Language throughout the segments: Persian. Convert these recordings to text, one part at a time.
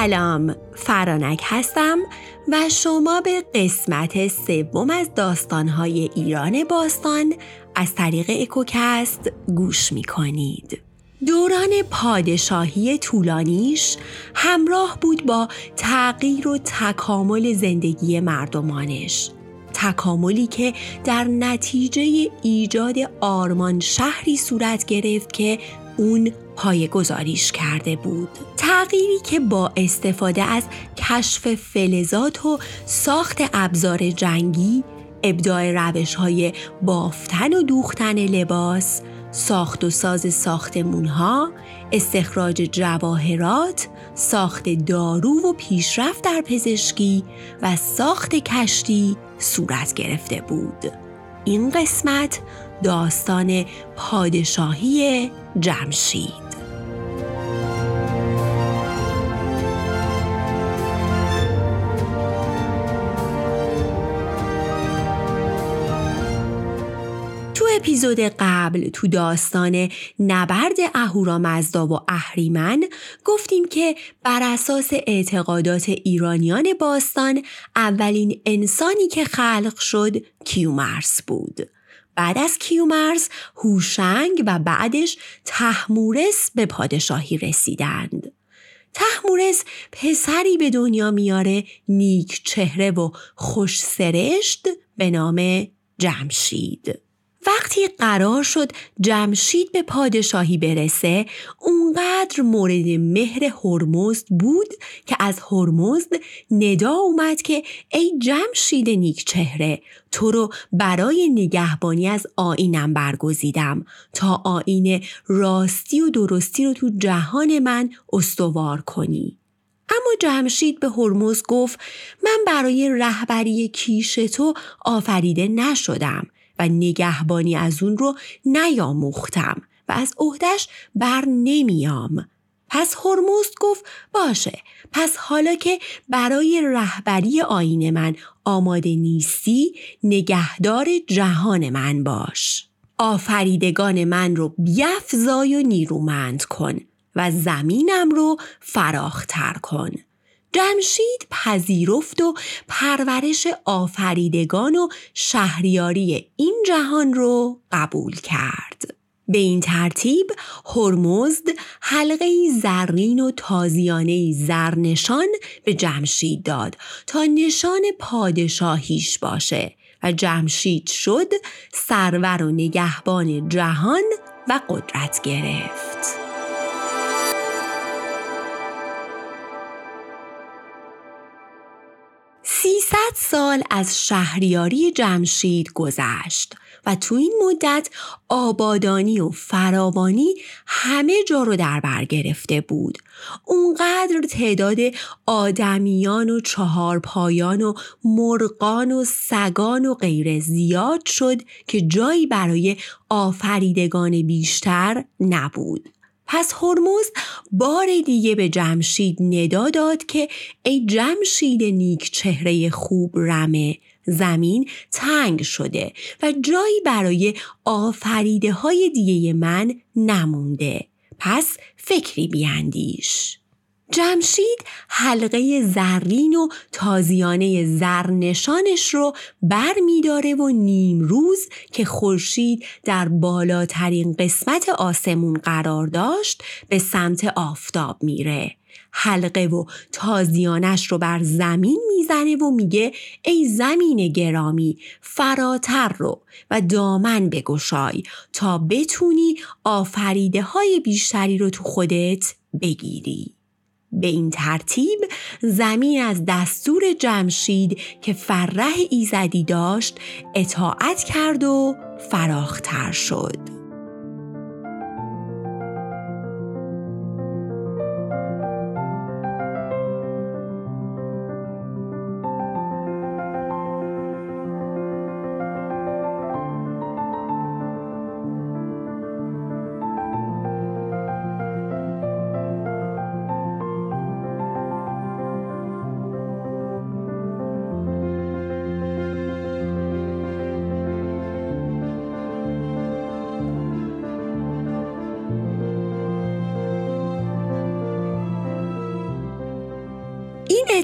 سلام فرانک هستم و شما به قسمت سوم از داستانهای ایران باستان از طریق اکوکست گوش می کنید. دوران پادشاهی طولانیش همراه بود با تغییر و تکامل زندگی مردمانش تکاملی که در نتیجه ایجاد آرمان شهری صورت گرفت که اون پای گذاریش کرده بود تغییری که با استفاده از کشف فلزات و ساخت ابزار جنگی ابداع روش های بافتن و دوختن لباس ساخت و ساز ساختمون ها، استخراج جواهرات، ساخت دارو و پیشرفت در پزشکی و ساخت کشتی صورت گرفته بود. این قسمت داستان پادشاهی جمشید اپیزود قبل تو داستان نبرد اهورامزدا و اهریمن گفتیم که بر اساس اعتقادات ایرانیان باستان اولین انسانی که خلق شد کیومرس بود. بعد از کیومرس هوشنگ و بعدش تحمورس به پادشاهی رسیدند. تحمورس پسری به دنیا میاره نیک چهره و خوش سرشت به نام جمشید. وقتی قرار شد جمشید به پادشاهی برسه اونقدر مورد مهر هرمزد بود که از هرمزد ندا اومد که ای جمشید نیک چهره تو رو برای نگهبانی از آینم برگزیدم تا آین راستی و درستی رو تو جهان من استوار کنی. اما جمشید به هرمز گفت من برای رهبری کیش تو آفریده نشدم. و نگهبانی از اون رو نیاموختم و از عهدش بر نمیام. پس هرمزد گفت باشه پس حالا که برای رهبری آین من آماده نیستی نگهدار جهان من باش. آفریدگان من رو بیفزای و نیرومند کن و زمینم رو فراختر کن. جمشید پذیرفت و پرورش آفریدگان و شهریاری این جهان رو قبول کرد. به این ترتیب هرمزد حلقه زرین و تازیانه زرنشان به جمشید داد تا نشان پادشاهیش باشه و جمشید شد سرور و نگهبان جهان و قدرت گرفت. سال از شهریاری جمشید گذشت و تو این مدت آبادانی و فراوانی همه جا رو در بر گرفته بود. اونقدر تعداد آدمیان و چهارپایان و مرغان و سگان و غیر زیاد شد که جایی برای آفریدگان بیشتر نبود. پس هرمز بار دیگه به جمشید ندا داد که ای جمشید نیک چهره خوب رمه زمین تنگ شده و جایی برای آفریده های دیگه من نمونده. پس فکری بیاندیش. جمشید حلقه زرین و تازیانه زرنشانش رو بر میداره و نیم روز که خورشید در بالاترین قسمت آسمون قرار داشت به سمت آفتاب میره. حلقه و تازیانش رو بر زمین می‌زنه و میگه ای زمین گرامی فراتر رو و دامن بگشای تا بتونی آفریده های بیشتری رو تو خودت بگیری. به این ترتیب زمین از دستور جمشید که فرح ایزدی داشت اطاعت کرد و فراختر شد.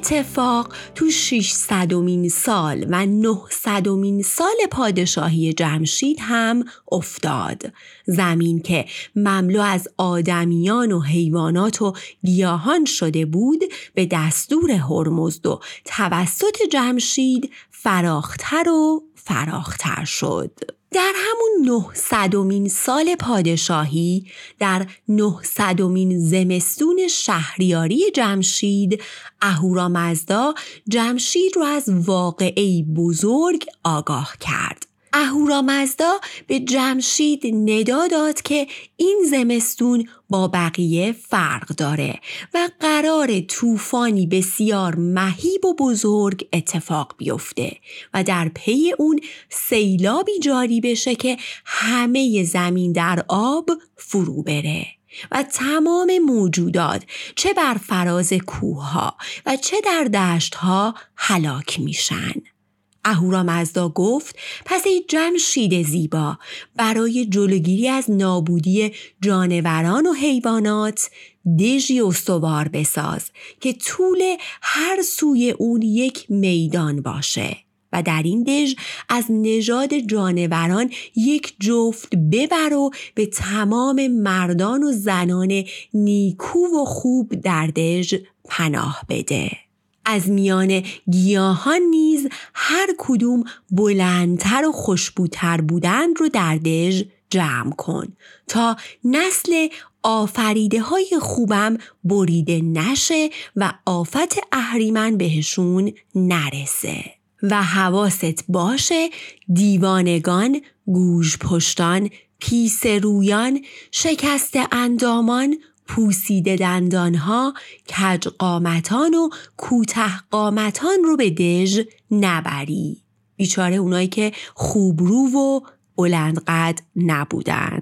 اتفاق تو 600 سال و 900 سال پادشاهی جمشید هم افتاد. زمین که مملو از آدمیان و حیوانات و گیاهان شده بود به دستور هرمزد و توسط جمشید فراختر و فراختر شد. در همون نهصدمین سال پادشاهی در نهصدمین زمستون شهریاری جمشید اهورامزدا جمشید رو از واقعی بزرگ آگاه کرد. اهورامزدا به جمشید ندا داد که این زمستون با بقیه فرق داره و قرار طوفانی بسیار مهیب و بزرگ اتفاق بیفته و در پی اون سیلابی جاری بشه که همه زمین در آب فرو بره و تمام موجودات چه بر فراز کوه ها و چه در دشت ها هلاک میشن. اهورامزدا گفت پس ای جمشید زیبا برای جلوگیری از نابودی جانوران و حیوانات دژی استوار بساز که طول هر سوی اون یک میدان باشه و در این دژ از نژاد جانوران یک جفت ببر و به تمام مردان و زنان نیکو و خوب در دژ پناه بده. از میان گیاهان نیز هر کدوم بلندتر و خوشبوتر بودند رو در دژ جمع کن تا نسل آفریده های خوبم بریده نشه و آفت اهریمن بهشون نرسه. و حواست باشه دیوانگان گوش پشتان پیس رویان شکست اندامان پوسیده دندانها کج قامتان و کوته قامتان رو به دژ نبری. بیچاره اونایی که خوبرو و بلند قد نبودن.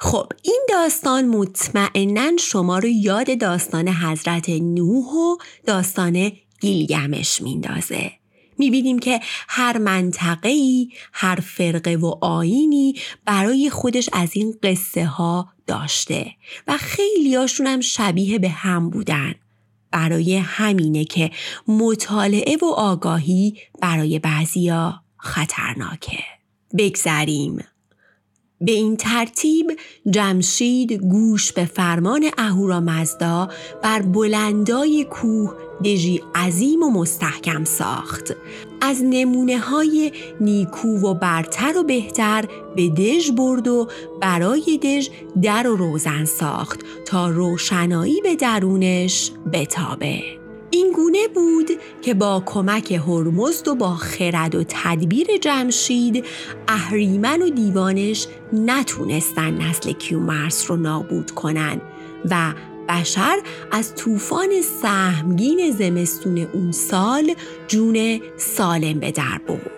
خب این داستان مطمئنا شما رو یاد داستان حضرت نوح و داستان گیلگمش میندازه. می‌بینیم که هر منطقه ای هر فرقه و آینی برای خودش از این قصه ها داشته و خیلیاشون هم شبیه به هم بودن. برای همینه که مطالعه و آگاهی برای بعضیا خطرناکه. بگذریم. به این ترتیب جمشید گوش به فرمان اهورامزدا بر بلندای کوه دژی عظیم و مستحکم ساخت. از نمونه های نیکو و برتر و بهتر به دژ برد و برای دژ در و روزن ساخت تا روشنایی به درونش بتابه. این گونه بود که با کمک هرمزد و با خرد و تدبیر جمشید اهریمن و دیوانش نتونستن نسل کیومرس رو نابود کنن و بشر از طوفان سهمگین زمستون اون سال جون سالم به در برد.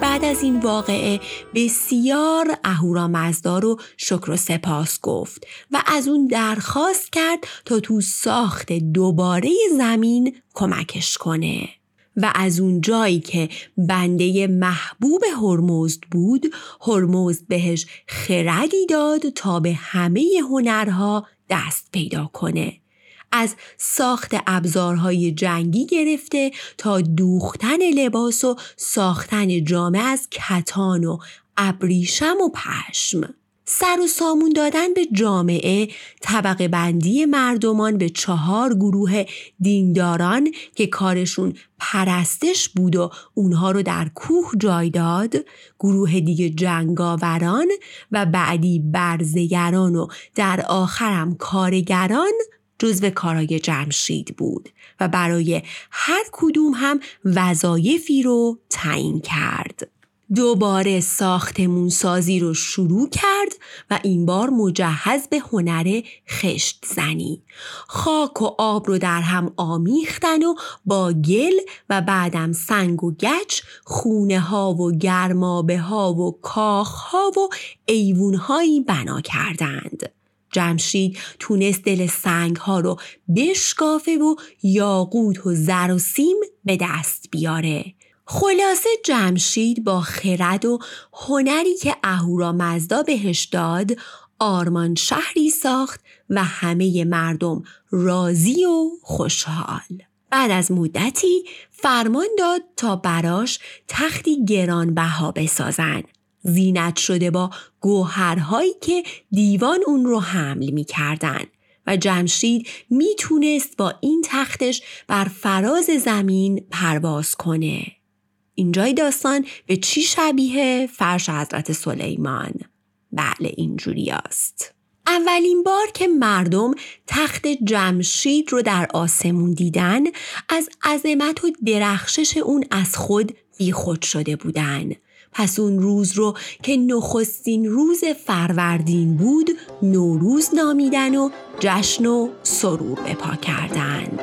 بعد از این واقعه بسیار اهورامزدا رو شکر و سپاس گفت و از اون درخواست کرد تا تو ساخت دوباره زمین کمکش کنه. و از اون جایی که بنده محبوب هرمزد بود هرمزد بهش خردی داد تا به همه هنرها دست پیدا کنه از ساخت ابزارهای جنگی گرفته تا دوختن لباس و ساختن جامعه از کتان و ابریشم و پشم. سر و سامون دادن به جامعه طبقه بندی مردمان به چهار گروه دینداران که کارشون پرستش بود و اونها رو در کوه جای داد گروه دیگه جنگاوران و بعدی برزگران و در آخرم کارگران جزو کارای جمشید بود و برای هر کدوم هم وظایفی رو تعیین کرد. دوباره ساختمون سازی رو شروع کرد و این بار مجهز به هنر خشت زنی. خاک و آب رو در هم آمیختن و با گل و بعدم سنگ و گچ خونه ها و گرمابه ها و کاخ ها و ایوون هایی بنا کردند. جمشید تونست دل سنگ ها رو بشکافه و یاقوت و زر و سیم به دست بیاره. خلاصه جمشید با خرد و هنری که اهورا مزدا بهش داد آرمان شهری ساخت و همه مردم راضی و خوشحال. بعد از مدتی فرمان داد تا براش تختی گرانبها بسازن. زینت شده با گوهرهایی که دیوان اون رو حمل می کردن و جمشید می‌تونست با این تختش بر فراز زمین پرواز کنه. اینجای داستان به چی شبیه فرش حضرت سلیمان؟ بله اینجوری است. اولین بار که مردم تخت جمشید رو در آسمون دیدن از عظمت و درخشش اون از خود بیخود شده بودن پس اون روز رو که نخستین روز فروردین بود نوروز نامیدن و جشن و سرور بپا کردند.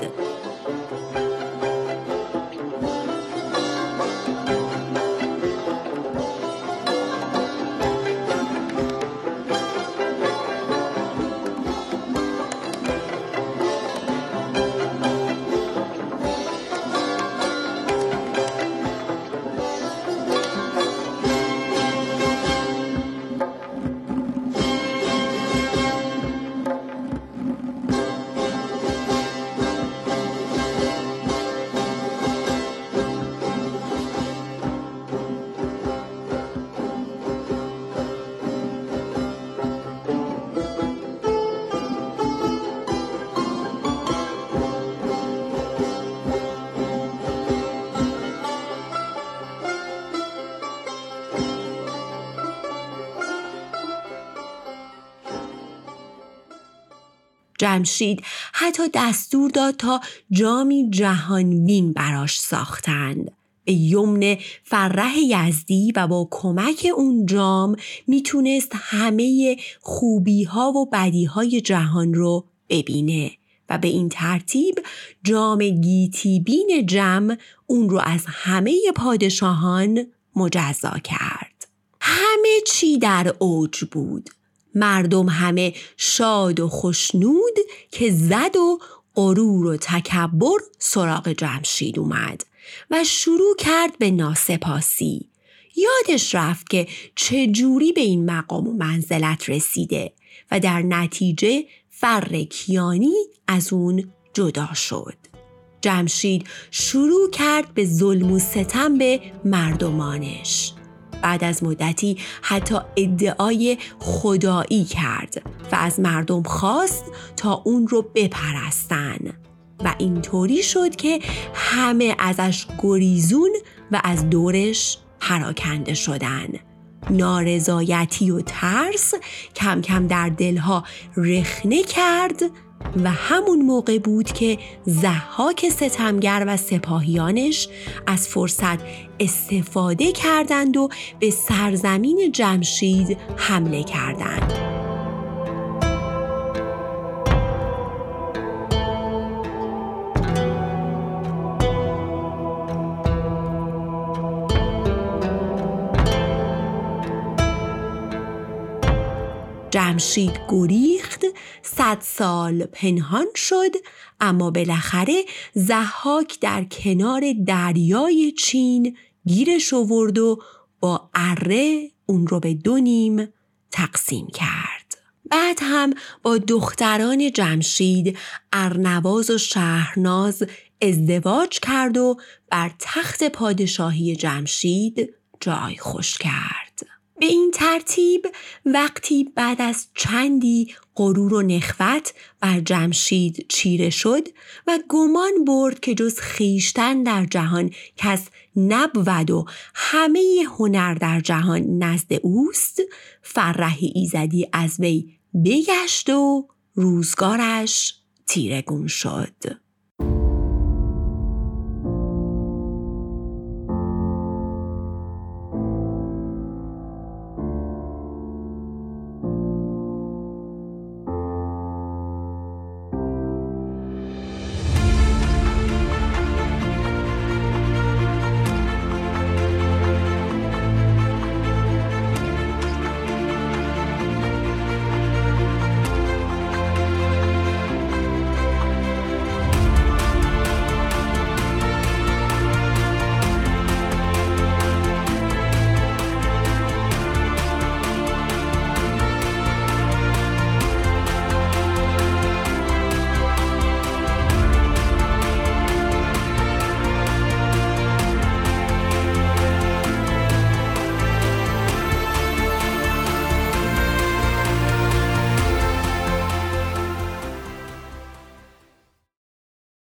جمشید حتی دستور داد تا جامی جهانبین براش ساختند. به یمن فرح یزدی و با کمک اون جام می‌تونست همه خوبی ها و بدی های جهان رو ببینه و به این ترتیب جام گیتیبین جم اون رو از همه پادشاهان مجزا کرد. همه چی در اوج بود. مردم همه شاد و خوشنود که زد و غرور و تکبر سراغ جمشید اومد و شروع کرد به ناسپاسی. یادش رفت که چجوری به این مقام و منزلت رسیده و در نتیجه فر کیانی از اون جدا شد. جمشید شروع کرد به ظلم و ستم به مردمانش. بعد از مدتی حتی ادعای خدایی کرد و از مردم خواست تا اون رو بپرستن. و اینطوری شد که همه ازش گریزون و از دورش پراکنده شدن. نارضایتی و ترس کم کم در دلها رخنه کرد و همون موقع بود که زحاک ستمگر و سپاهیانش از فرصت استفاده کردند و به سرزمین جمشید حمله کردند. جمشید گریخت صد سال پنهان شد اما بالاخره زحاک در کنار دریای چین گیرش آورد و با اره اون رو به دو نیم تقسیم کرد. بعد هم با دختران جمشید ارنواز و شهرناز ازدواج کرد و بر تخت پادشاهی جمشید جای خوش کرد. به این ترتیب وقتی بعد از چندی غرور و نخوت بر جمشید چیره شد و گمان برد که جز خیشتن در جهان کس نبود و همه هنر در جهان نزد اوست فرح ایزدی از وی بگشت و روزگارش تیرگون شد.